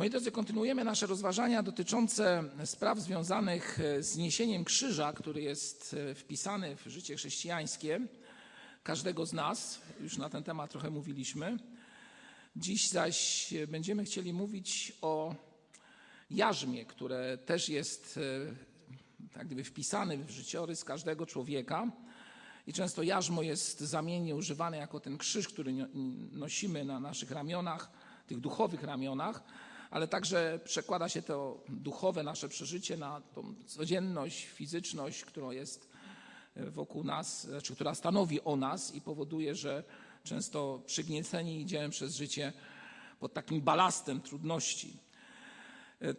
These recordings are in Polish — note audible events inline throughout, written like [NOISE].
Moi drodzy, kontynuujemy nasze rozważania dotyczące spraw związanych e, z niesieniem krzyża, który jest e, wpisany w życie chrześcijańskie każdego z nas. Już na ten temat trochę mówiliśmy. Dziś zaś będziemy chcieli mówić o jarzmie, które też jest e, tak gdyby wpisany w życiorys każdego człowieka. I często jarzmo jest zamiennie używane jako ten krzyż, który nosimy na naszych ramionach, tych duchowych ramionach, ale także przekłada się to duchowe nasze przeżycie na tą codzienność, fizyczność, która jest wokół nas, znaczy, która stanowi o nas i powoduje, że często przygnieceni idziemy przez życie pod takim balastem trudności.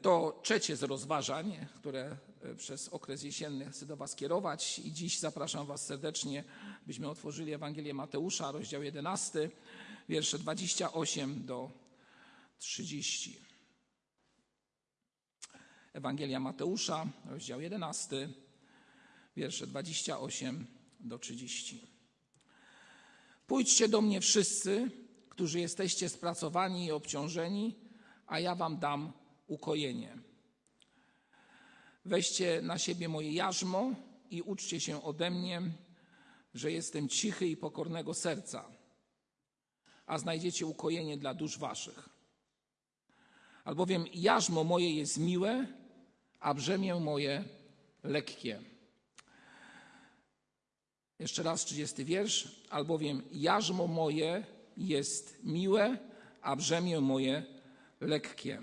To trzecie z rozważań, które przez okres jesienny chcę do Was kierować i dziś zapraszam Was serdecznie, byśmy otworzyli Ewangelię Mateusza, rozdział 11, wiersze 28 do 30. Ewangelia Mateusza, rozdział 11, wiersze 28 do 30. Pójdźcie do mnie wszyscy, którzy jesteście spracowani i obciążeni, a ja wam dam ukojenie. Weźcie na siebie moje jarzmo i uczcie się ode mnie, że jestem cichy i pokornego serca, a znajdziecie ukojenie dla dusz waszych. Albowiem jarzmo moje jest miłe, a brzemię moje lekkie. Jeszcze raz 30 wiersz. Albowiem jarzmo moje jest miłe, a brzemię moje lekkie.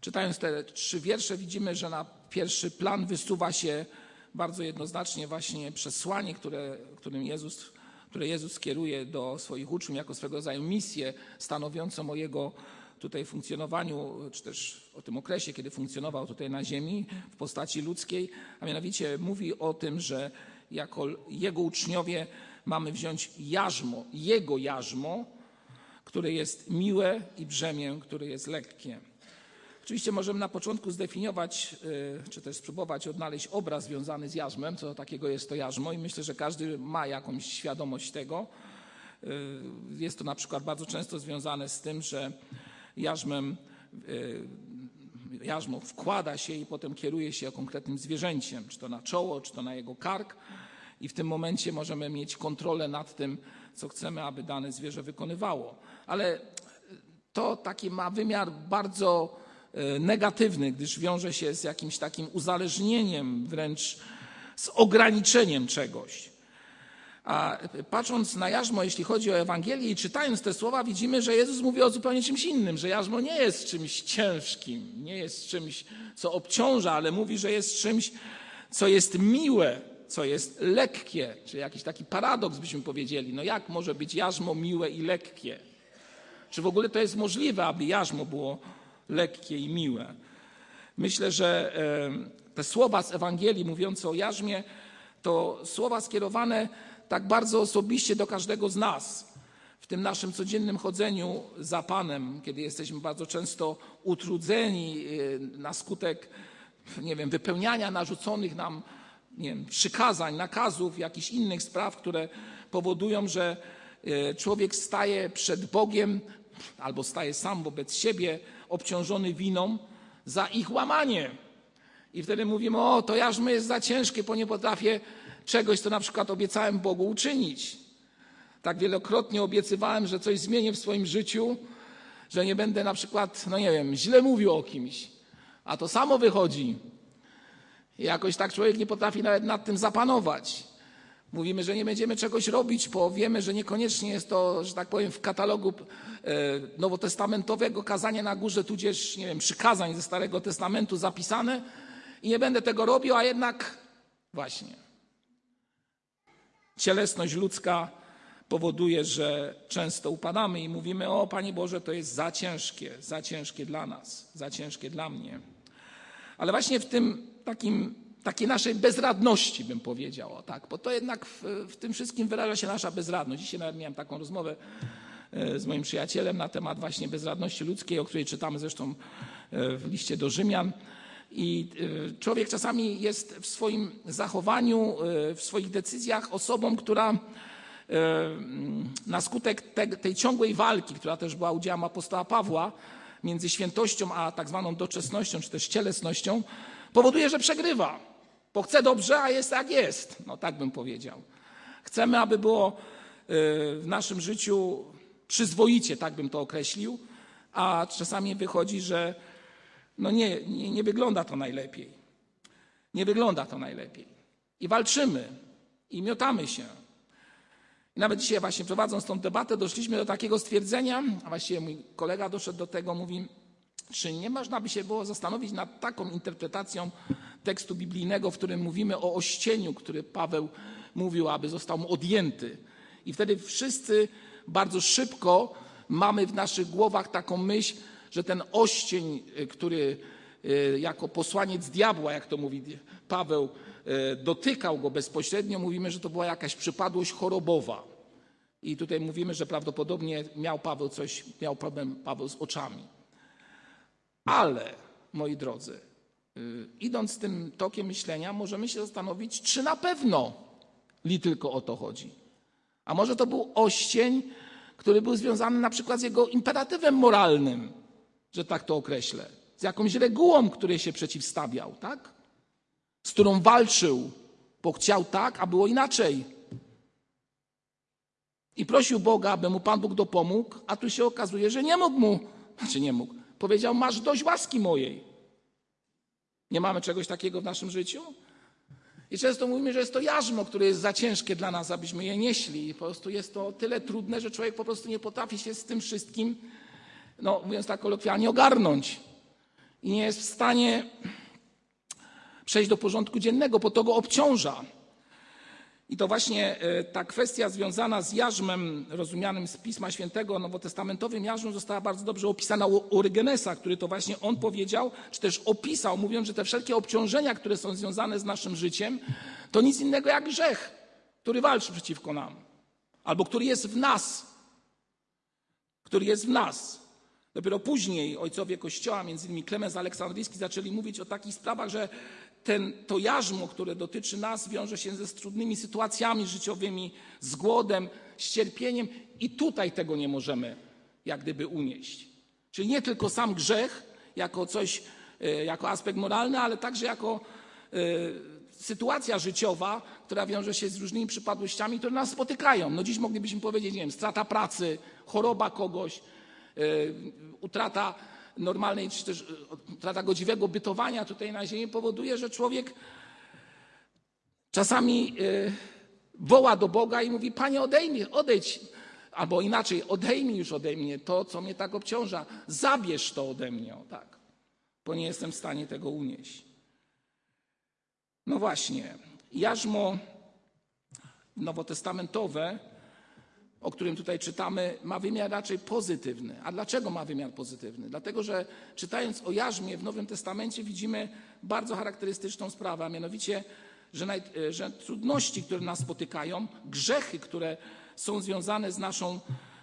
Czytając te trzy wiersze, widzimy, że na pierwszy plan wysuwa się bardzo jednoznacznie właśnie przesłanie, które, którym Jezus, które Jezus kieruje do swoich uczniów jako swego rodzaju misję stanowiącą o Jego tutaj funkcjonowaniu, czy też o tym okresie, kiedy funkcjonował tutaj na ziemi w postaci ludzkiej, a mianowicie mówi o tym, że jako Jego uczniowie mamy wziąć jarzmo, Jego jarzmo, które jest miłe i brzemię, które jest lekkie. Oczywiście możemy na początku zdefiniować, y, czy też spróbować odnaleźć obraz związany z jarzmem, co takiego jest to jarzmo i myślę, że każdy ma jakąś świadomość tego. Y, jest to na przykład bardzo często związane z tym, że jarzmem, y, jarzmo wkłada się i potem kieruje się konkretnym zwierzęciem, czy to na czoło, czy to na jego kark i w tym momencie możemy mieć kontrolę nad tym, co chcemy, aby dane zwierzę wykonywało. Ale to taki ma wymiar bardzo E, negatywny, gdyż wiąże się z jakimś takim uzależnieniem, wręcz z ograniczeniem czegoś. A patrząc na jarzmo, jeśli chodzi o Ewangelię i czytając te słowa, widzimy, że Jezus mówi o zupełnie czymś innym, że jarzmo nie jest czymś ciężkim, nie jest czymś, co obciąża, ale mówi, że jest czymś, co jest miłe, co jest lekkie, czy jakiś taki paradoks byśmy powiedzieli. No jak może być jarzmo miłe i lekkie? Czy w ogóle to jest możliwe, aby jarzmo było lekkie i miłe. Myślę, że te słowa z Ewangelii mówiące o jarzmie to słowa skierowane tak bardzo osobiście do każdego z nas. W tym naszym codziennym chodzeniu za Panem, kiedy jesteśmy bardzo często utrudzeni e, na skutek, nie wiem, wypełniania narzuconych nam nie wiem, przykazań, nakazów, jakichś innych spraw, które powodują, że e, człowiek staje przed Bogiem albo staje sam wobec siebie obciążony winą za ich łamanie. I wtedy mówimy, o, to jarzmo jest za ciężkie, bo nie potrafię czegoś, co na przykład obiecałem Bogu uczynić. Tak wielokrotnie obiecywałem, że coś zmienię w swoim życiu, że nie będę na przykład, no nie wiem, źle mówił o kimś, a to samo wychodzi. Jakoś tak człowiek nie potrafi nawet nad tym zapanować. Mówimy, że nie będziemy czegoś robić, bo wiemy, że niekoniecznie jest to, że tak powiem, w katalogu e, nowotestamentowego kazania na górze, tudzież, nie wiem, przykazań ze Starego Testamentu zapisane i nie będę tego robił, a jednak właśnie. Cielesność ludzka powoduje, że często upadamy i mówimy: O Panie Boże, to jest za ciężkie, za ciężkie dla nas, za ciężkie dla mnie. Ale właśnie w tym takim takiej naszej bezradności, bym powiedział, tak, bo to jednak w, w, tym wszystkim wyraża się nasza bezradność. Dzisiaj nawet miałem taką rozmowę e, z moim przyjacielem na temat właśnie bezradności ludzkiej, o której czytamy zresztą e, w liście do Rzymian. I e, człowiek czasami jest w swoim zachowaniu, w swoich decyzjach osobą, która na skutek tej ciągłej walki, która też była udziałem apostoła Pawła, między świętością a tak zwaną doczesnością, czy też cielesnością, powoduje, że przegrywa. Bo chce dobrze, a jest jak jest. No tak bym powiedział. Chcemy, aby było y, w naszym życiu przyzwoicie, tak bym to określił, a czasami wychodzi, że no nie, nie, nie wygląda to najlepiej. Nie wygląda to najlepiej. I walczymy, i miotamy się. I nawet dzisiaj właśnie prowadząc tą debatę doszliśmy do takiego stwierdzenia, a właściwie mój kolega doszedł do tego, mówi, czy nie można by się było zastanowić nad taką interpretacją tekstu biblijnego, w którym mówimy o ościeniu, który Paweł mówił, aby został mu odjęty. I wtedy wszyscy bardzo szybko mamy w naszych głowach taką myśl, że ten oścień, y, który y, jako posłaniec diabła, jak to mówi Paweł, y, dotykał go bezpośrednio, mówimy, że to była jakaś przypadłość chorobowa. I tutaj mówimy, że prawdopodobnie miał Paweł coś, miał problem Paweł z oczami. Ale, moi drodzy, idąc tym tokiem myślenia, możemy się zastanowić, czy na pewno li tylko o to chodzi. A może to był oścień, który był związany na przykład z jego imperatywem moralnym, że tak to określę, z jakąś regułą, której się przeciwstawiał, tak? Z którą walczył, bo chciał tak, a było inaczej. I prosił Boga, aby mu Pan Bóg dopomógł, a tu się okazuje, że nie mógł mu, znaczy nie mógł. Powiedział: Masz dość łaski mojej. Nie mamy czegoś takiego w naszym życiu? I często mówimy, że jest to jarzmo, które jest za ciężkie dla nas, abyśmy je nieśli. I po prostu jest to tyle trudne, że człowiek po prostu nie potrafi się z tym wszystkim, no mówiąc tak kolokwialnie, ogarnąć. I nie jest w stanie przejść do porządku dziennego, bo to go obciąża. I to właśnie e, ta kwestia związana z jarzmem rozumianym z Pisma Świętego, nowotestamentowym jarzmem została bardzo dobrze opisana u Orygenesa, który to właśnie on powiedział, czy też opisał, mówiąc, że te wszelkie obciążenia, które są związane z naszym życiem, to nic innego jak grzech, który walczy przeciwko nam, albo który jest w nas, który jest w nas. Dopiero później ojcowie Kościoła, między innymi Klemens Aleksandryjski, zaczęli mówić o takich sprawach, że ten, to jarzmo, które dotyczy nas, wiąże się ze trudnymi sytuacjami życiowymi, z głodem, z cierpieniem i tutaj tego nie możemy jak gdyby unieść. Czyli nie tylko sam grzech jako coś, e, jako aspekt moralny, ale także jako y, sytuacja życiowa, która wiąże się z różnymi przypadłościami, które nas spotykają. No dziś moglibyśmy powiedzieć, nie wiem, strata pracy, choroba kogoś, utrata normalnej, czy też e, utrata godziwego bytowania tutaj na ziemi powoduje, że człowiek czasami e, woła do Boga i mówi, Panie odejmij, odejdź, albo inaczej, odejmij już ode mnie to, co mnie tak obciąża, zabierz to ode mnie, o tak, bo nie jestem w stanie tego unieść. No właśnie, jarzmo nowotestamentowe o którym tutaj czytamy, ma wymiar raczej pozytywny. A dlaczego ma wymiar pozytywny? Dlatego, że czytając o jarzmie w Nowym Testamencie widzimy bardzo charakterystyczną sprawę, a mianowicie, że, naj, że trudności, które nas spotykają, grzechy, które są związane z naszą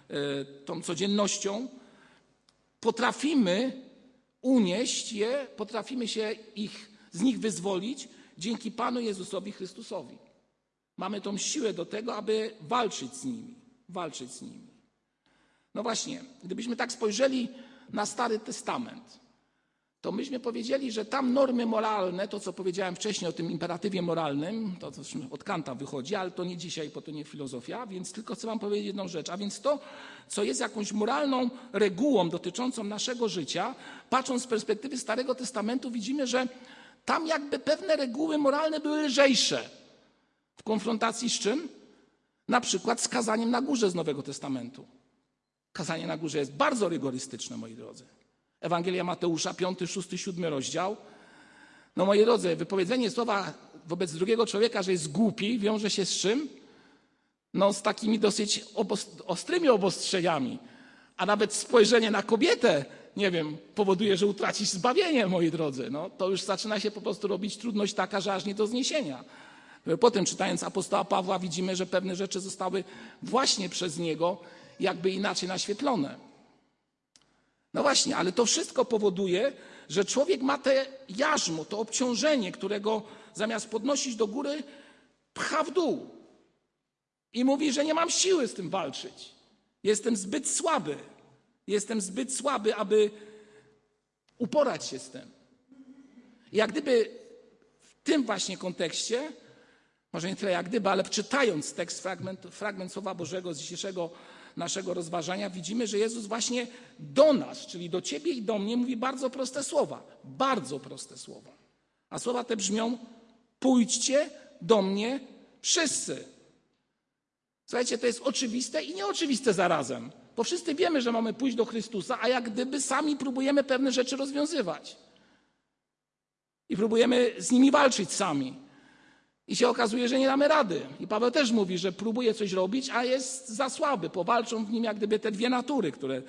e, tą codziennością, potrafimy unieść je, potrafimy się ich, z nich wyzwolić dzięki Panu Jezusowi Chrystusowi. Mamy tą siłę do tego, aby walczyć z nimi walczyć z nimi. No właśnie, gdybyśmy tak spojrzeli na Stary Testament, to myśmy powiedzieli, że tam normy moralne, to co powiedziałem wcześniej o tym imperatywie moralnym, to od Kanta wychodzi, ale to nie dzisiaj, bo to nie filozofia, więc tylko chcę Wam powiedzieć jedną rzecz. A więc to, co jest jakąś moralną regułą dotyczącą naszego życia, patrząc z perspektywy Starego Testamentu, widzimy, że tam jakby pewne reguły moralne były lżejsze. W konfrontacji z czym? Na przykład z kazaniem na górze z Nowego Testamentu. Kazanie na górze jest bardzo rygorystyczne, moi drodzy. Ewangelia Mateusza, 5, 6, 7 rozdział. No moi drodzy, wypowiedzenie słowa wobec drugiego człowieka, że jest głupi, wiąże się z czym? No z takimi dosyć ostrymi obostrzeniami. A nawet spojrzenie na kobietę, nie wiem, powoduje, że utracisz zbawienie, moi drodzy. No, to już zaczyna się po prostu robić trudność taka, że aż nie do zniesienia. Potem czytając apostoła Pawła widzimy, że pewne rzeczy zostały właśnie przez niego jakby inaczej naświetlone. No właśnie, ale to wszystko powoduje, że człowiek ma te jarzmo, to obciążenie, którego zamiast podnosić do góry, pcha w dół. I mówi, że nie mam siły z tym walczyć. Jestem zbyt słaby. Jestem zbyt słaby, aby uporać się z tym. Jak gdyby w tym właśnie kontekście, może nie tyle jak gdyby, ale czytając tekst, fragment, fragment Słowa Bożego z dzisiejszego naszego rozważania, widzimy, że Jezus właśnie do nas, czyli do ciebie i do mnie, mówi bardzo proste słowa. Bardzo proste słowa. A słowa te brzmią: pójdźcie do mnie wszyscy. Słuchajcie, to jest oczywiste i nieoczywiste zarazem. Bo wszyscy wiemy, że mamy pójść do Chrystusa, a jak gdyby sami próbujemy pewne rzeczy rozwiązywać. I próbujemy z nimi walczyć sami. I się okazuje, że nie damy rady. I Paweł też mówi, że próbuje coś robić, a jest za słaby. Powalczą w nim jak gdyby te dwie natury, które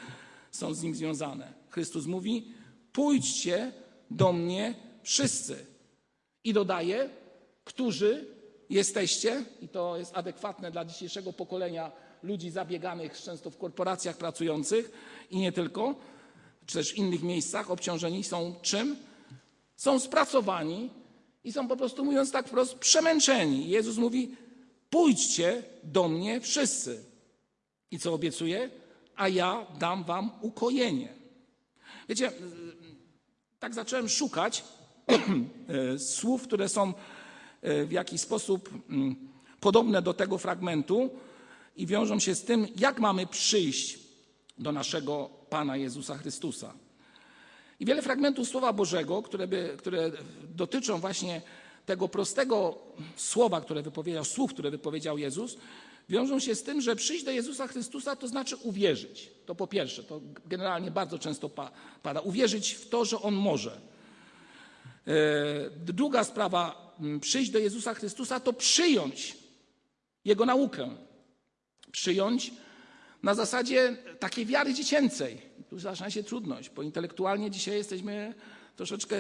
są z nim związane. Chrystus mówi: pójdźcie do mnie wszyscy. I dodaje, którzy jesteście, i to jest adekwatne dla dzisiejszego pokolenia ludzi zabieganych, często w korporacjach pracujących i nie tylko, czy też w innych miejscach, obciążeni są czym? Są spracowani i są po prostu, mówiąc tak wprost, przemęczeni. Jezus mówi: pójdźcie do mnie wszyscy. I co obiecuje? A ja dam wam ukojenie. Wiecie, tak zacząłem szukać [CLEARS THROAT] słów, które są w jakiś sposób mm, podobne do tego fragmentu i wiążą się z tym, jak mamy przyjść do naszego Pana Jezusa Chrystusa. I wiele fragmentów Słowa Bożego, które, by, które dotyczą właśnie tego prostego słowa, które wypowiedział, słów, które wypowiedział Jezus, wiążą się z tym, że przyjść do Jezusa Chrystusa to znaczy uwierzyć. To po pierwsze, to generalnie bardzo często pada. Uwierzyć w to, że On może. E, druga sprawa, przyjść do Jezusa Chrystusa to przyjąć Jego naukę. Przyjąć na zasadzie takiej wiary dziecięcej. Tu zaczyna się trudność, bo intelektualnie dzisiaj jesteśmy troszeczkę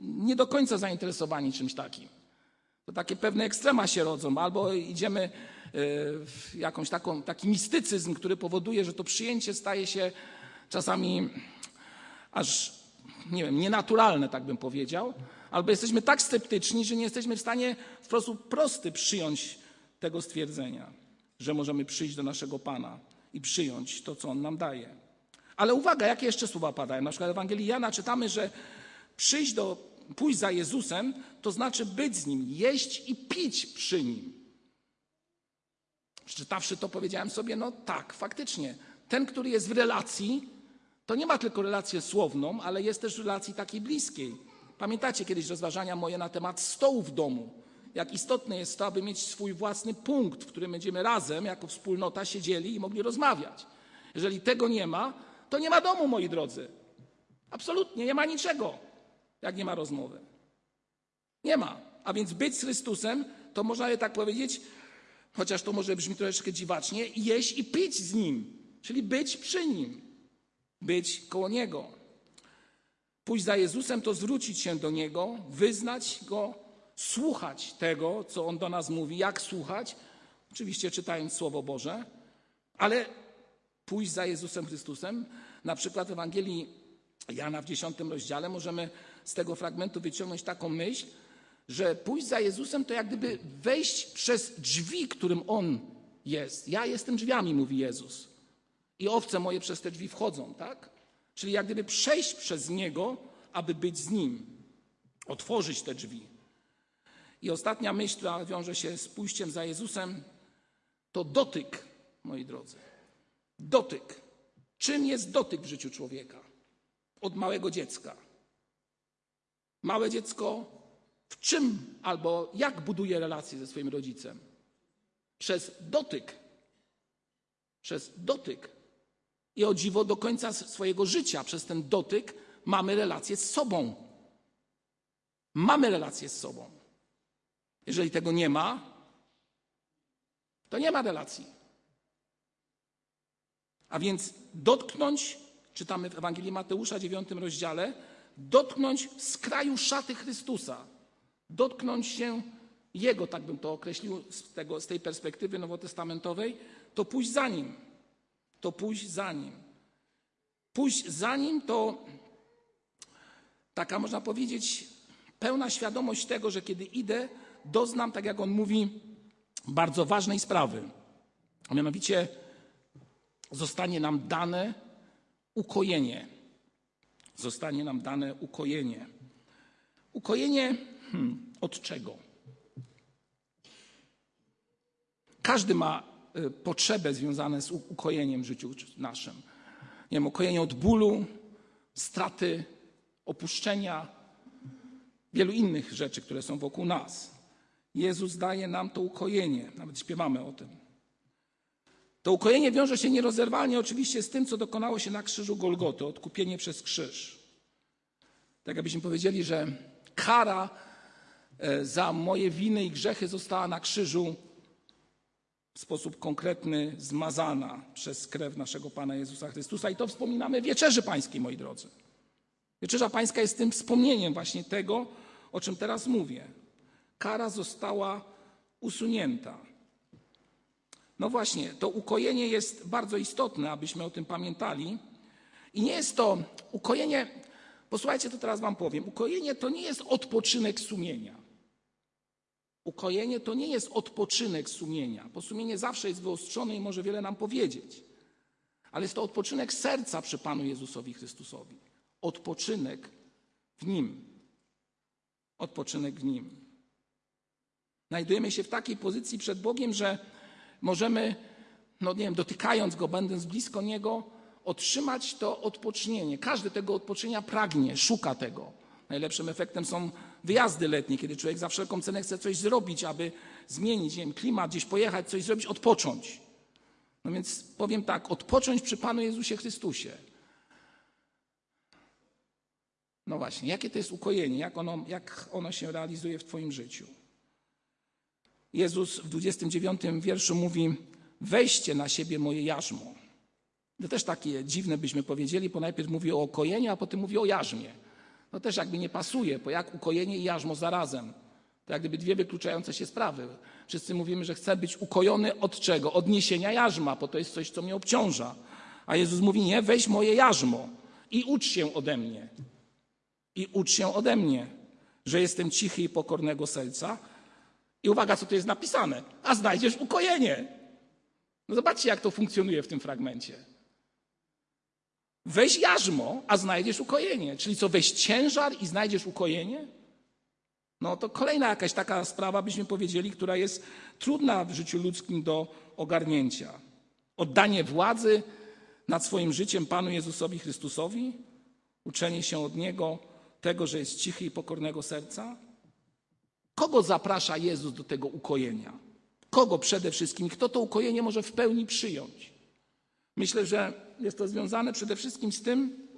nie do końca zainteresowani czymś takim. To takie pewne ekstrema się rodzą, albo idziemy e, w jakąś taką, taki mistycyzm, który powoduje, że to przyjęcie staje się czasami aż, nie wiem, nienaturalne, tak bym powiedział, albo jesteśmy tak sceptyczni, że nie jesteśmy w stanie w sposób prosty przyjąć tego stwierdzenia, że możemy przyjść do naszego Pana i przyjąć to, co On nam daje. Ale uwaga, jakie jeszcze słowa padają? Na przykład w Ewangelii Jana czytamy, że przyjść do, pójść za Jezusem, to znaczy być z Nim, jeść i pić przy Nim. Przeczytawszy to, powiedziałem sobie, no tak, faktycznie. Ten, który jest w relacji, to nie ma tylko relację słowną, ale jest też relacji takiej bliskiej. Pamiętacie kiedyś rozważania moje na temat stołu w domu? Jak istotne jest to, aby mieć swój własny punkt, w którym będziemy razem, jako wspólnota, siedzieli i mogli rozmawiać. Jeżeli tego nie ma, to nie ma domu, moi drodzy. Absolutnie, nie ma niczego, jak nie ma rozmowy. Nie ma. A więc być z Chrystusem, to można je tak powiedzieć, chociaż to może brzmi troszeczkę dziwacznie, jeść i pić z Nim, czyli być przy Nim, być koło Niego. Pójść za Jezusem to zwrócić się do Niego, wyznać Go, słuchać tego, co On do nas mówi, jak słuchać, oczywiście czytając Słowo Boże, ale pójść za Jezusem Chrystusem. Na przykład w Ewangelii Jana w 10 rozdziale możemy z tego fragmentu wyciągnąć taką myśl, że pójść za Jezusem to jak gdyby wejść przez drzwi, którym On jest. Ja jestem drzwiami, mówi Jezus. I owce moje przez te drzwi wchodzą, tak? Czyli jak gdyby przejść przez Niego, aby być z Nim. Otworzyć te drzwi. I ostatnia myśl, która wiąże się z pójściem za Jezusem, to dotyk, moi drodzy. Dotyk. Czym jest dotyk w życiu człowieka? Od małego dziecka. Małe dziecko w czym albo jak buduje relacje ze swoim rodzicem? Przez dotyk. Przez dotyk. I o dziwo do końca swojego życia przez ten dotyk mamy relacje z sobą. Mamy relacje z sobą. Jeżeli tego nie ma, to nie ma relacji. A więc dotknąć, czytamy w Ewangelii Mateusza, 9 rozdziale, dotknąć z kraju szaty Chrystusa, dotknąć się Jego, tak bym to określił z, tego, z tej perspektywy nowotestamentowej, to pójść za Nim. To pójść za Nim. Pójść za Nim to taka, można powiedzieć, pełna świadomość tego, że kiedy idę, doznam, tak jak On mówi, bardzo ważnej sprawy. A mianowicie zostanie nam dane ukojenie. zostanie nam dane ukojenie. Ukojenie hmm, od czego? Każdy ma y, potrzebę związaną z ukojeniem w życiu naszym. Nie wiem, ukojenie od bólu, straty, opuszczenia, wielu innych rzeczy, które są wokół nas. Jezus daje nam to ukojenie, nawet śpiewamy o tym. To ukojenie wiąże się nierozerwalnie oczywiście z tym, co dokonało się na krzyżu Golgoty, odkupienie przez krzyż. Tak jakbyśmy powiedzieli, że kara e, za moje winy i grzechy została na krzyżu w sposób konkretny zmazana przez krew naszego Pana Jezusa Chrystusa. I to wspominamy Wieczerzy Pańskiej, moi drodzy. Wieczerza Pańska jest tym wspomnieniem właśnie tego, o czym teraz mówię. Kara została usunięta. No właśnie, to ukojenie jest bardzo istotne, abyśmy o tym pamiętali. I nie jest to ukojenie, posłuchajcie, to teraz Wam powiem. Ukojenie to nie jest odpoczynek sumienia. Ukojenie to nie jest odpoczynek sumienia, bo sumienie zawsze jest wyostrzone i może wiele nam powiedzieć. Ale jest to odpoczynek serca przy Panu Jezusowi Chrystusowi. Odpoczynek w Nim. Odpoczynek w Nim. Znajdujemy się w takiej pozycji przed Bogiem, że możemy, no nie wiem, dotykając Go, będąc blisko Niego, otrzymać to odpocznienie. Każdy tego odpocznienia pragnie, szuka tego. Najlepszym efektem są wyjazdy letnie, kiedy człowiek za wszelką cenę chce coś zrobić, aby zmienić nie wiem, klimat, gdzieś pojechać, coś zrobić, odpocząć. No więc powiem tak, odpocząć przy Panu Jezusie Chrystusie. No właśnie, jakie to jest ukojenie, jak ono, jak ono się realizuje w Twoim życiu? Jezus w 29 wierszu mówi: Weźcie na siebie moje jarzmo. To też takie dziwne byśmy powiedzieli, bo najpierw mówi o ukojeniu, a potem mówi o jarzmie. No też jakby nie pasuje, bo jak ukojenie i jarzmo zarazem. To jak gdyby dwie wykluczające się sprawy. Wszyscy mówimy, że chcę być ukojony od czego? Od niesienia jarzma, bo to jest coś, co mnie obciąża. A Jezus mówi, nie, weź moje jarzmo i ucz się ode mnie. I ucz się ode mnie, że jestem cichy i pokornego serca. I uwaga, co tu jest napisane. A znajdziesz ukojenie. No zobaczcie, jak to funkcjonuje w tym fragmencie. Weź jarzmo, a znajdziesz ukojenie. Czyli co, weź ciężar i znajdziesz ukojenie? No to kolejna jakaś taka sprawa, byśmy powiedzieli, która jest trudna w życiu ludzkim do ogarnięcia. Oddanie władzy nad swoim życiem Panu Jezusowi Chrystusowi, uczenie się od Niego tego, że jest cichy i pokornego serca. Kogo zaprasza Jezus do tego ukojenia? Kogo przede wszystkim? Kto to ukojenie może w pełni przyjąć? Myślę, że jest to związane przede wszystkim z tym,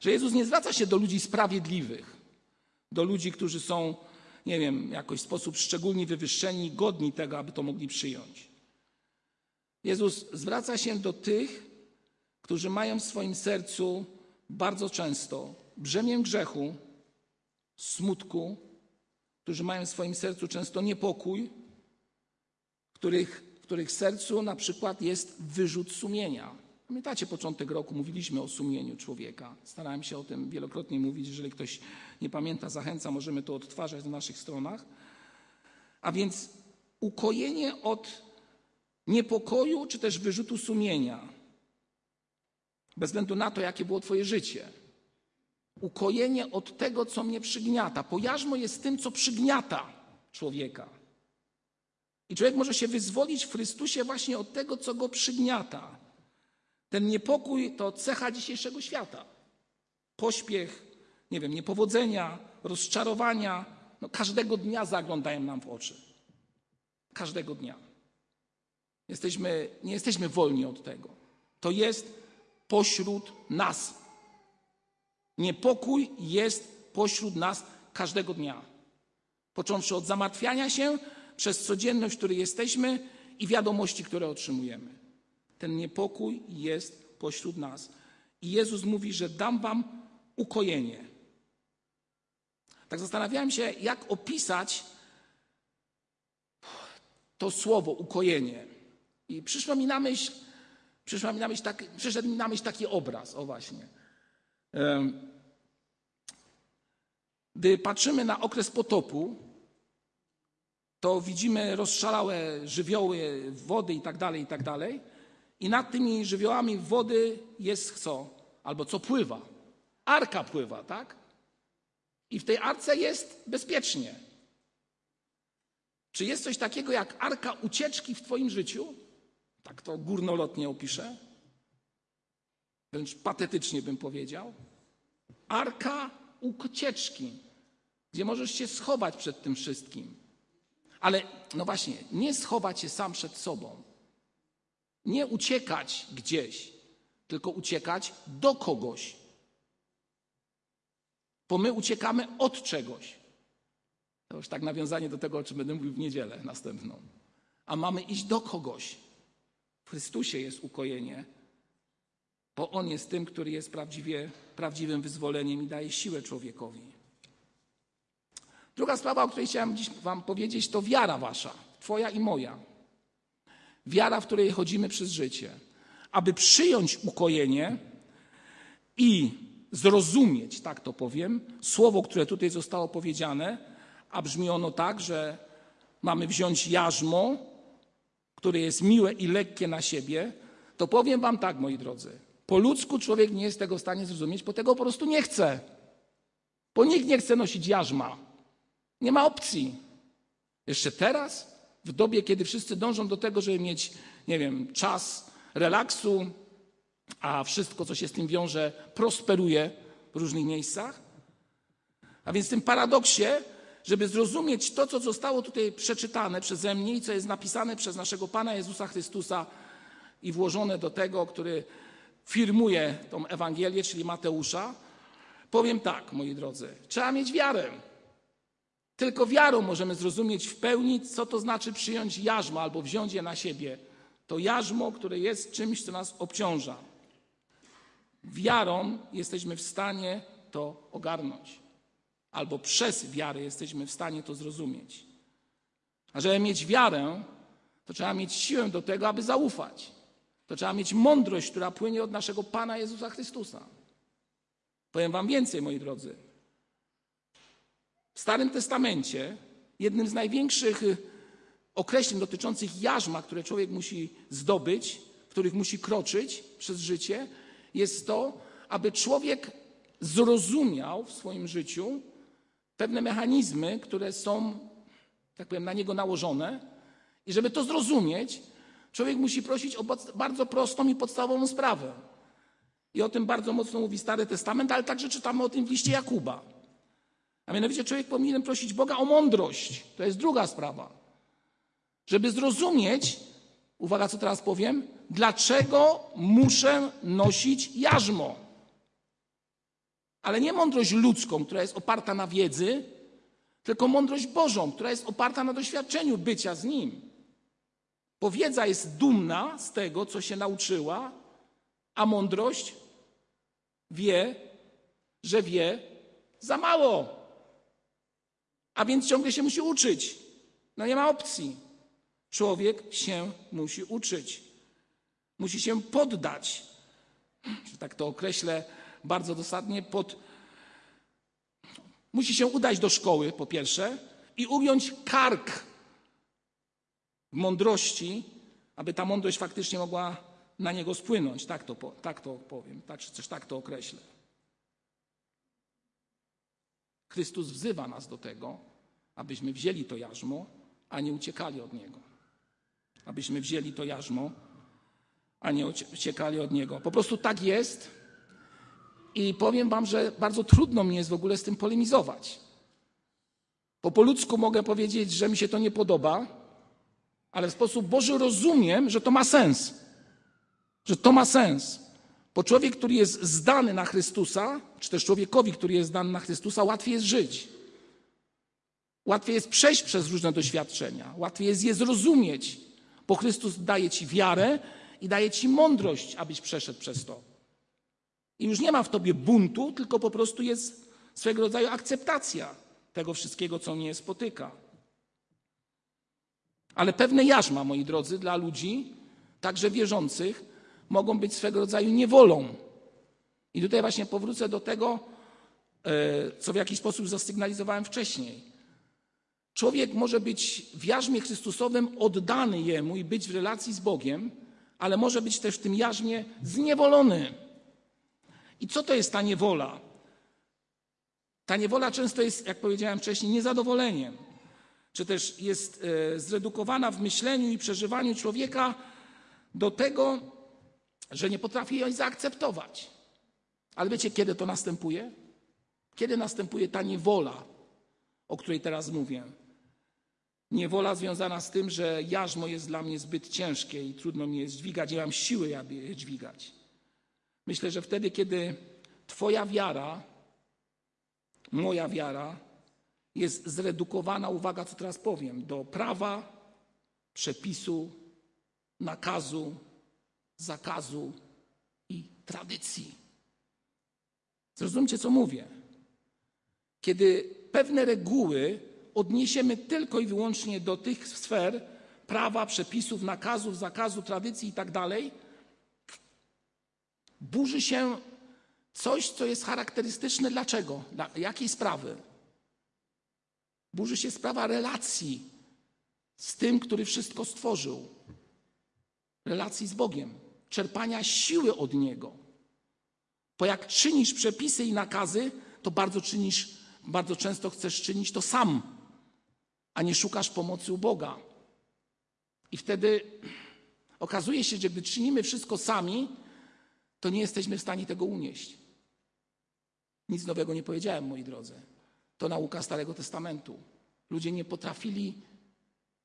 że Jezus nie zwraca się do ludzi sprawiedliwych, do ludzi, którzy są, nie wiem, jakoś w sposób szczególnie wywyższeni, godni tego, aby to mogli przyjąć. Jezus zwraca się do tych, którzy mają w swoim sercu bardzo często brzemię grzechu, smutku, którzy mają w swoim sercu często niepokój, których których sercu na przykład jest wyrzut sumienia. Pamiętacie początek roku, mówiliśmy o sumieniu człowieka. Starałem się o tym wielokrotnie mówić. Jeżeli ktoś nie pamięta, zachęcam, możemy to odtwarzać na naszych stronach. A więc ukojenie od niepokoju czy też wyrzutu sumienia, bez względu na to, jakie było Twoje życie. Ukojenie od tego, co mnie przygniata. Pojarzmo jest tym, co przygniata człowieka. I człowiek może się wyzwolić w Chrystusie właśnie od tego, co go przygniata. Ten niepokój to cecha dzisiejszego świata. Pośpiech, nie wiem, niepowodzenia, rozczarowania, no każdego dnia zaglądają nam w oczy. Każdego dnia. Jesteśmy, nie jesteśmy wolni od tego. To jest pośród nas. Niepokój jest pośród nas każdego dnia. Począwszy od zamartwiania się, przez codzienność, w której jesteśmy i wiadomości, które otrzymujemy. Ten niepokój jest pośród nas. I Jezus mówi, że dam wam ukojenie. Tak zastanawiałem się, jak opisać to słowo ukojenie. I przyszło mi na myśl, przyszło mi na myśl taki, przyszedł mi na myśl taki obraz, o właśnie. Gdy patrzymy na okres potopu, to widzimy rozszalałe żywioły, wody i tak dalej, i tak dalej. I nad tymi żywiołami wody jest co? Albo co pływa? arka pływa, tak? I w tej arce jest bezpiecznie. Czy jest coś takiego jak arka ucieczki w Twoim życiu? Tak to górnolotnie opiszę. Wręcz patetycznie bym powiedział. Arka ucieczki, gdzie możesz się schować przed tym wszystkim. Ale no właśnie, nie schować się sam przed sobą. Nie uciekać gdzieś, tylko uciekać do kogoś. Bo my uciekamy od czegoś. To już tak nawiązanie do tego, o czym będę mówił w niedzielę następną. A mamy iść do kogoś. W Chrystusie jest ukojenie, bo On jest tym, który jest prawdziwie, prawdziwym wyzwoleniem i daje siłę człowiekowi. Druga sprawa, o której chciałem dziś Wam powiedzieć, to wiara Wasza, Twoja i moja. Wiara, w której chodzimy przez życie. Aby przyjąć ukojenie i zrozumieć, tak to powiem, słowo, które tutaj zostało powiedziane, a brzmi ono tak, że mamy wziąć jarzmo, które jest miłe i lekkie na siebie, to powiem Wam tak, moi drodzy. Po ludzku człowiek nie jest tego w stanie zrozumieć, bo tego po prostu nie chce. Bo nikt nie chce nosić jarzma. Nie ma opcji. Jeszcze teraz, w dobie, kiedy wszyscy dążą do tego, żeby mieć, nie wiem, czas relaksu, a wszystko, co się z tym wiąże, prosperuje w różnych miejscach. A więc w tym paradoksie, żeby zrozumieć to, co zostało tutaj przeczytane przeze mnie i co jest napisane przez naszego Pana Jezusa Chrystusa i włożone do tego, który firmuje tą Ewangelię, czyli Mateusza, powiem tak, moi drodzy, trzeba mieć wiarę. Tylko wiarą możemy zrozumieć w pełni, co to znaczy przyjąć jarzmo albo wziąć je na siebie. To jarzmo, które jest czymś, co nas obciąża. Wiarą jesteśmy w stanie to ogarnąć, albo przez wiarę jesteśmy w stanie to zrozumieć. A żeby mieć wiarę, to trzeba mieć siłę do tego, aby zaufać. To trzeba mieć mądrość, która płynie od naszego Pana Jezusa Chrystusa. Powiem Wam więcej, moi drodzy. W Starym Testamencie jednym z największych określeń dotyczących jarzma, które człowiek musi zdobyć, w których musi kroczyć przez życie, jest to, aby człowiek zrozumiał w swoim życiu pewne mechanizmy, które są, tak powiem, na niego nałożone. I żeby to zrozumieć, człowiek musi prosić o bardzo prostą i podstawową sprawę. I o tym bardzo mocno mówi Stary Testament, ale także czytamy o tym w liście Jakuba. A mianowicie człowiek powinien prosić Boga o mądrość. To jest druga sprawa. Żeby zrozumieć, uwaga, co teraz powiem, dlaczego muszę nosić jarzmo. Ale nie mądrość ludzką, która jest oparta na wiedzy, tylko mądrość Bożą, która jest oparta na doświadczeniu bycia z Nim. Bo wiedza jest dumna z tego, co się nauczyła, a mądrość wie, że wie za mało. A więc ciągle się musi uczyć. No nie ma opcji. Człowiek się musi uczyć. Musi się poddać, że tak to określę bardzo dosadnie, pod... musi się udać do szkoły, po pierwsze, i ująć kark mądrości, aby ta mądrość faktycznie mogła na niego spłynąć. Tak to, tak to powiem, tak, czy też tak to określę. Chrystus wzywa nas do tego, abyśmy wzięli to jarzmo, a nie uciekali od niego. Abyśmy wzięli to jarzmo, a nie uciekali od niego. Po prostu tak jest i powiem Wam, że bardzo trudno mi jest w ogóle z tym polemizować. Bo po ludzku mogę powiedzieć, że mi się to nie podoba, ale w sposób Boży rozumiem, że to ma sens. Że to ma sens. Bo człowiek, który jest zdany na Chrystusa, czy też człowiekowi, który jest zdany na Chrystusa, łatwiej jest żyć. Łatwiej jest przejść przez różne doświadczenia, łatwiej jest je zrozumieć, bo Chrystus daje ci wiarę i daje ci mądrość, abyś przeszedł przez to. I już nie ma w tobie buntu, tylko po prostu jest swego rodzaju akceptacja tego wszystkiego, co mnie spotyka. Ale pewne jarzma, moi drodzy, dla ludzi, także wierzących, mogą być swego rodzaju niewolą. I tutaj właśnie powrócę do tego, e, co w jakiś sposób zasygnalizowałem wcześniej. Człowiek może być w jarzmie Chrystusowym oddany Jemu i być w relacji z Bogiem, ale może być też w tym jarzmie zniewolony. I co to jest ta niewola? Ta niewola często jest, jak powiedziałem wcześniej, niezadowoleniem, czy też jest e, zredukowana w myśleniu i przeżywaniu człowieka do tego, że nie potrafi jej zaakceptować. Ale wiecie, kiedy to następuje? Kiedy następuje ta niewola, o której teraz mówię? Niewola związana z tym, że jarzmo jest dla mnie zbyt ciężkie i trudno mi je dźwigać, nie mam siły, aby je dźwigać. Myślę, że wtedy, kiedy Twoja wiara, moja wiara jest zredukowana, uwaga, co teraz powiem, do prawa, przepisu, nakazu, zakazu i tradycji. Zrozumcie, co mówię. Kiedy pewne reguły odniesiemy tylko i wyłącznie do tych sfer prawa, przepisów, nakazów, zakazu, tradycji i tak dalej, burzy się coś, co jest charakterystyczne. Dlaczego? Dla jakiej sprawy? Burzy się sprawa relacji z tym, który wszystko stworzył. Relacji z Bogiem, czerpania siły od Niego. Bo jak czynisz przepisy i nakazy, to bardzo czynisz, bardzo często chcesz czynić to sam, a nie szukasz pomocy u Boga. I wtedy okazuje się, że gdy czynimy wszystko sami, to nie jesteśmy w stanie tego unieść. Nic nowego nie powiedziałem, moi drodzy. To nauka Starego Testamentu. Ludzie nie potrafili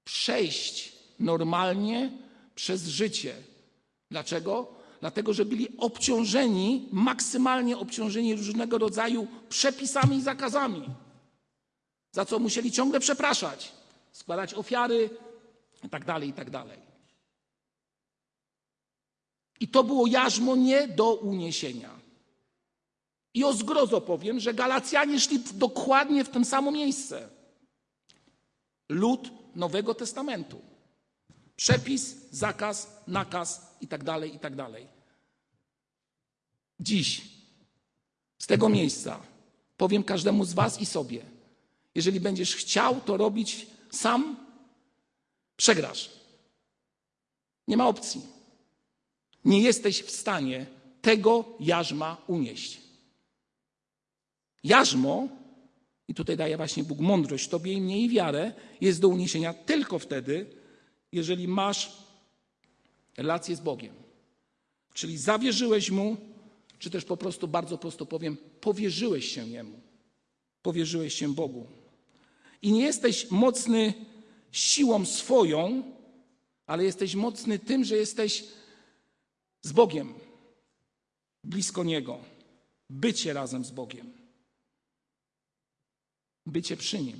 przejść normalnie przez życie. Dlaczego? Dlatego, że byli obciążeni, maksymalnie obciążeni różnego rodzaju przepisami i zakazami, za co musieli ciągle przepraszać, składać ofiary itd. Tak itd. Tak I to było jarzmo nie do uniesienia. I o zgrozo powiem, że Galacjanie szli dokładnie w tym samo miejsce. Lud Nowego Testamentu. Przepis, zakaz, nakaz i tak dalej, i tak dalej. Dziś, z tego miejsca, powiem każdemu z Was i sobie, jeżeli będziesz chciał to robić sam, przegrasz. Nie ma opcji. Nie jesteś w stanie tego jarzma unieść. Jarzmo, i tutaj daje właśnie Bóg mądrość Tobie i mnie i wiarę, jest do uniesienia tylko wtedy, jeżeli masz relację z Bogiem. Czyli zawierzyłeś Mu, czy też po prostu, bardzo prosto powiem, powierzyłeś się Jemu. Powierzyłeś się Bogu. I nie jesteś mocny siłą swoją, ale jesteś mocny tym, że jesteś z Bogiem, blisko Niego, bycie razem z Bogiem, bycie przy Nim,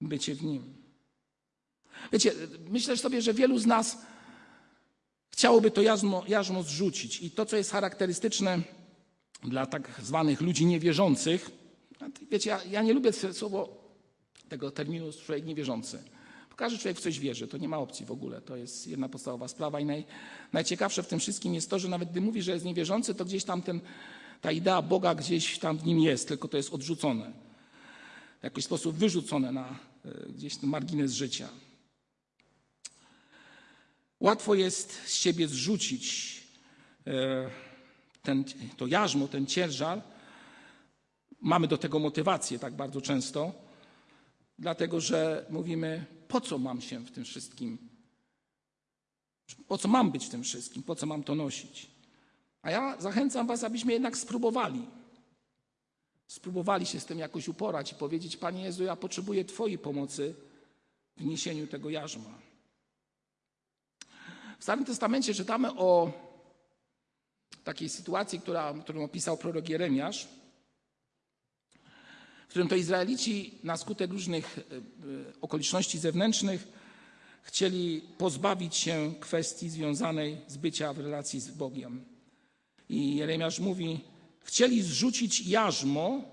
bycie w Nim. Wiecie, myślę sobie, że wielu z nas chciałoby to jarzmo, jarzmo zrzucić. I to, co jest charakterystyczne dla tak zwanych ludzi niewierzących, wiecie, ja, ja nie lubię słowo tego terminu człowiek niewierzący. Bo każdy człowiek w coś wierzy, to nie ma opcji w ogóle. To jest jedna podstawowa sprawa i naj, najciekawsze w tym wszystkim jest to, że nawet gdy mówi, że jest niewierzący, to gdzieś tam ten, ta idea Boga gdzieś tam w nim jest, tylko to jest odrzucone. W jakiś sposób wyrzucone na e, gdzieś ten margines życia. Łatwo jest z siebie zrzucić e, ten, to jarzmo, ten ciężar. Mamy do tego motywację tak bardzo często, dlatego że mówimy, po co mam się w tym wszystkim, po co mam być w tym wszystkim, po co mam to nosić. A ja zachęcam Was, abyśmy jednak spróbowali. Spróbowali się z tym jakoś uporać i powiedzieć: Panie Jezu, ja potrzebuję Twojej pomocy w niesieniu tego jarzma. W Starym Testamencie czytamy o takiej sytuacji, która, którą opisał prorok Jeremiasz, w którym to Izraelici na skutek różnych e, e, okoliczności zewnętrznych chcieli pozbawić się kwestii związanej z bycia w relacji z Bogiem. I Jeremiasz mówi, chcieli zrzucić jarzmo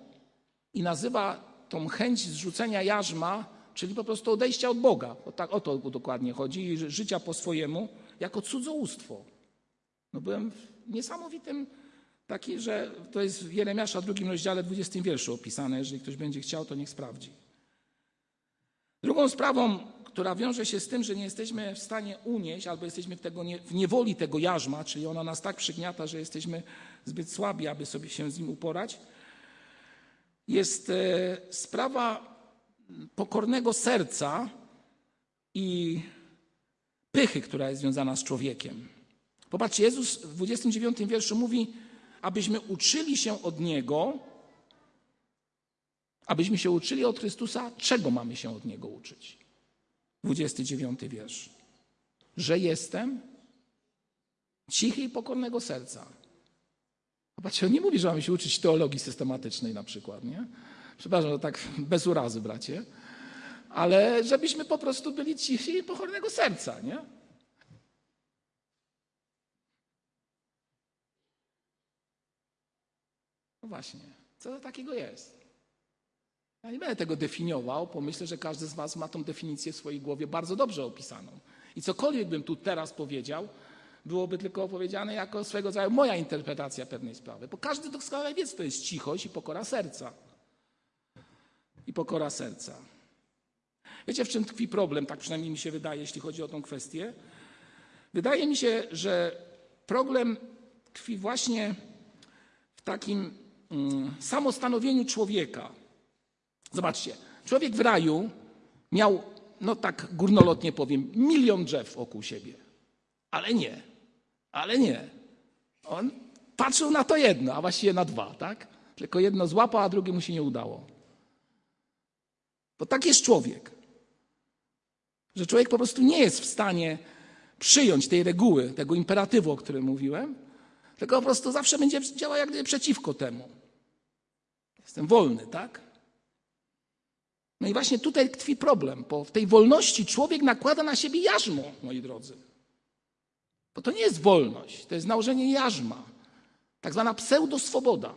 i nazywa tą chęć zrzucenia jarzma, czyli po prostu odejścia od Boga. O, tak, o to dokładnie chodzi, życia po swojemu, jako cudzołóstwo. No byłem niesamowitym taki, że to jest w Jeremiasza drugim rozdziale, 20 wierszu opisane. Jeżeli ktoś będzie chciał, to niech sprawdzi. Drugą sprawą, która wiąże się z tym, że nie jesteśmy w stanie unieść, albo jesteśmy w, tego nie, w niewoli tego jarzma, czyli ona nas tak przygniata, że jesteśmy zbyt słabi, aby sobie się z nim uporać, jest e, sprawa pokornego serca i pychy, która jest związana z człowiekiem. Popatrzcie, Jezus w 29 wierszu mówi, abyśmy uczyli się od Niego, abyśmy się uczyli od Chrystusa, czego mamy się od Niego uczyć. 29 wiersz. Że jestem cichy i pokornego serca. Popatrzcie, on nie mówi, że mamy się uczyć teologii systematycznej na przykład, nie? Przepraszam, że tak [LAUGHS] bez urazy, bracie. Ale żebyśmy po prostu byli cichi i pokornego serca, nie? No właśnie, co to takiego jest? Ja nie będę tego definiował, bo myślę, że każdy z Was ma tą definicję w swojej głowie bardzo dobrze opisaną. I cokolwiek bym tu teraz powiedział, byłoby tylko opowiedziane jako swego rodzaju moja interpretacja pewnej sprawy. Bo każdy doskonale wie, co to jest cichość i pokora serca. I pokora serca. Wiecie, w czym tkwi problem, tak przynajmniej mi się wydaje, jeśli chodzi o tą kwestię? Wydaje mi się, że problem tkwi właśnie w takim mm, samostanowieniu człowieka. Zobaczcie, człowiek w raju miał, no tak górnolotnie powiem, milion drzew wokół siebie. Ale nie, ale nie. On patrzył na to jedno, a właściwie na dwa, tak? Tylko jedno złapał, a drugie mu się nie udało. Bo tak jest człowiek. Że człowiek po prostu nie jest w stanie przyjąć tej reguły, tego imperatywu, o którym mówiłem, tylko po prostu zawsze będzie działał jak gdyby przeciwko temu. Jestem wolny, tak? No i właśnie tutaj tkwi problem, bo w tej wolności człowiek nakłada na siebie jarzmo, moi drodzy. Bo to nie jest wolność, to jest nałożenie jarzma, tak zwana pseudoswoboda,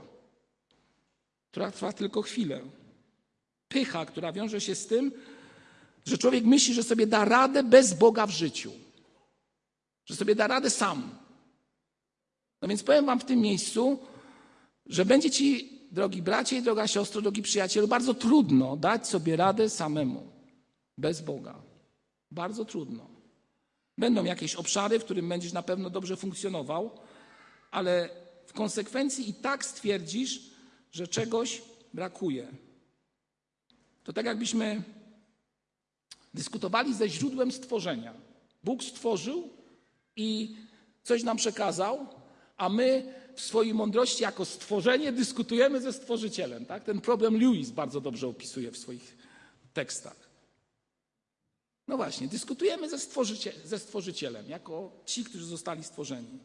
która trwa tylko chwilę. Pycha, która wiąże się z tym, że człowiek myśli, że sobie da radę bez Boga w życiu, że sobie da radę sam. No więc powiem Wam w tym miejscu, że będzie Ci drogi bracie i droga siostro, drogi przyjacielu, bardzo trudno dać sobie radę samemu, bez Boga. Bardzo trudno. Będą jakieś obszary, w którym będziesz na pewno dobrze funkcjonował, ale w konsekwencji i tak stwierdzisz, że czegoś brakuje. To tak jakbyśmy dyskutowali ze źródłem stworzenia. Bóg stworzył i coś nam przekazał, a my w swojej mądrości jako stworzenie dyskutujemy ze stworzycielem. Tak? Ten problem Lewis bardzo dobrze opisuje w swoich tekstach. No właśnie, dyskutujemy ze, ze stworzycielem, jako ci, którzy zostali stworzeni.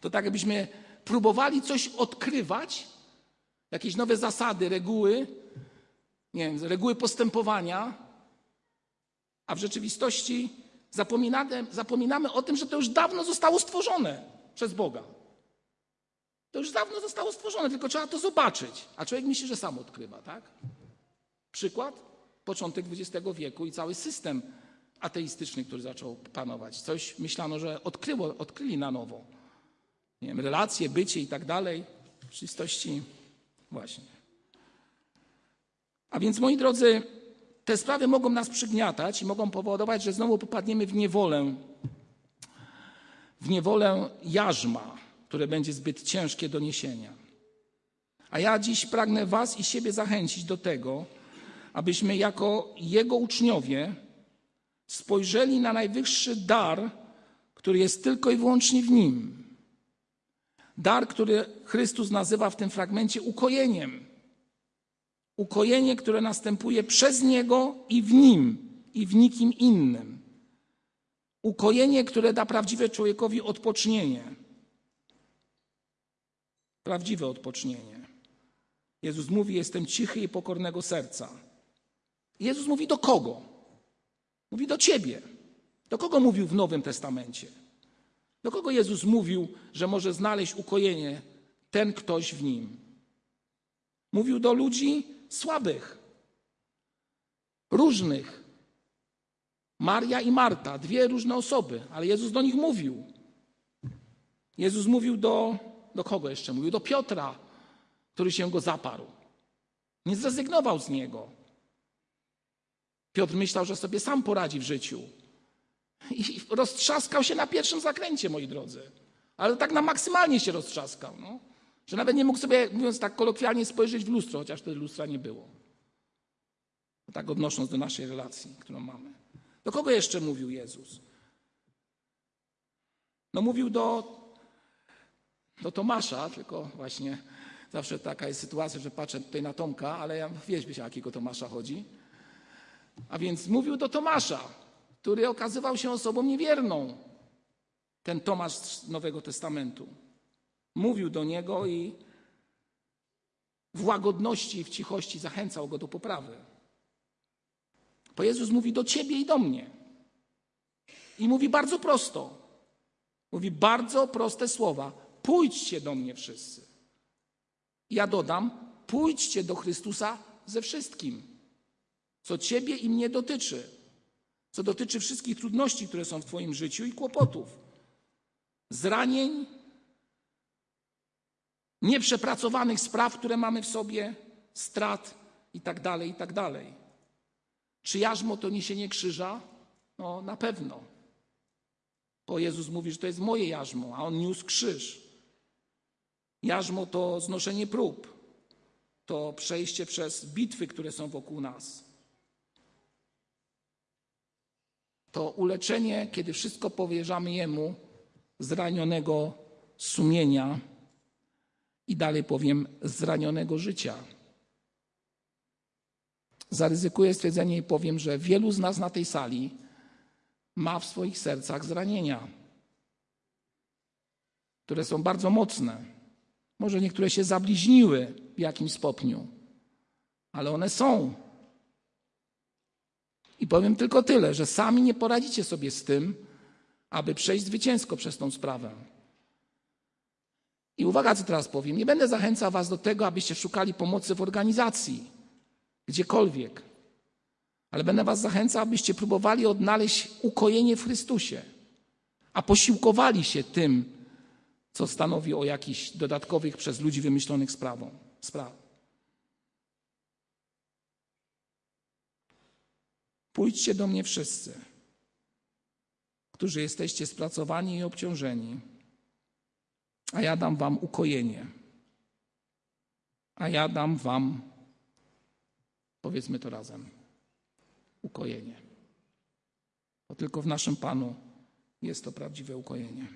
To tak, jakbyśmy próbowali coś odkrywać, jakieś nowe zasady, reguły, nie wiem, reguły postępowania, a w rzeczywistości Zapominamy, zapominamy o tym, że to już dawno zostało stworzone przez Boga. To już dawno zostało stworzone, tylko trzeba to zobaczyć. A człowiek myśli, że sam odkrywa, tak? Przykład? Początek XX wieku i cały system ateistyczny, który zaczął panować. Coś myślano, że odkryło, odkryli na nowo. Nie wiem, relacje, bycie i tak dalej. W rzeczywistości właśnie. A więc, moi drodzy, te sprawy mogą nas przygniatać i mogą powodować, że znowu popadniemy w niewolę, w niewolę jarzma, które będzie zbyt ciężkie do niesienia. A ja dziś pragnę Was i siebie zachęcić do tego, abyśmy jako Jego uczniowie spojrzeli na najwyższy dar, który jest tylko i wyłącznie w Nim. Dar, który Chrystus nazywa w tym fragmencie ukojeniem ukojenie, które następuje przez Niego i w Nim, i w nikim innym. Ukojenie, które da prawdziwe człowiekowi odpocznienie. Prawdziwe odpocznienie. Jezus mówi: Jestem cichy i pokornego serca. Jezus mówi do kogo? Mówi do ciebie. Do kogo mówił w Nowym Testamencie? Do kogo Jezus mówił, że może znaleźć ukojenie ten ktoś w nim? Mówił do ludzi, słabych, różnych. Maria i Marta, dwie różne osoby, ale Jezus do nich mówił. Jezus mówił do, do kogo jeszcze mówił? Do Piotra, który się go zaparł. Nie zrezygnował z niego. Piotr myślał, że sobie sam poradzi w życiu. I roztrzaskał się na pierwszym zakręcie, moi drodzy. Ale tak na maksymalnie się roztrzaskał. No. Że nawet nie mógł sobie, mówiąc tak kolokwialnie, spojrzeć w lustro, chociaż wtedy lustra nie było. Tak odnosząc do naszej relacji, którą mamy. Do kogo jeszcze mówił Jezus? No mówił do, do Tomasza, tylko właśnie zawsze taka jest sytuacja, że patrzę tutaj na Tomka, ale ja wieźbie się, jakiego Tomasza chodzi. A więc mówił do Tomasza, który okazywał się osobą niewierną. Ten Tomasz z Nowego Testamentu. Mówił do niego i w łagodności i w cichości zachęcał go do poprawy. Bo Jezus mówi do ciebie i do mnie. I mówi bardzo prosto. Mówi bardzo proste słowa. Pójdźcie do mnie wszyscy. Ja dodam, pójdźcie do Chrystusa ze wszystkim, co ciebie i mnie dotyczy, co dotyczy wszystkich trudności, które są w twoim życiu i kłopotów, zranień, nieprzepracowanych spraw, które mamy w sobie, strat i tak dalej, i tak. Czy jarzmo to niesienie krzyża? No na pewno. Bo Jezus mówi, że to jest moje jarzmo, a On niósł krzyż. Jarzmo to znoszenie prób, to przejście przez bitwy, które są wokół nas. To uleczenie, kiedy wszystko powierzamy Jemu, zranionego sumienia i dalej powiem zranionego życia. Zaryzykuję stwierdzenie i powiem, że wielu z nas na tej sali ma w swoich sercach zranienia, które są bardzo mocne. Może niektóre się zabliźniły w jakimś stopniu, ale one są. I powiem tylko tyle, że sami nie poradzicie sobie z tym, aby przejść zwycięsko przez tą sprawę. I uwaga, co teraz powiem. Nie będę zachęcał Was do tego, abyście szukali pomocy w organizacji, gdziekolwiek. Ale będę Was zachęcał, abyście próbowali odnaleźć ukojenie w Chrystusie, a posiłkowali się tym, co stanowi o jakichś dodatkowych przez ludzi wymyślonych sprawą, spraw. Pójdźcie do mnie wszyscy, którzy jesteście spracowani i obciążeni, a ja dam wam ukojenie. A ja dam wam, powiedzmy to razem, ukojenie. Bo tylko w naszym Panu jest to prawdziwe ukojenie.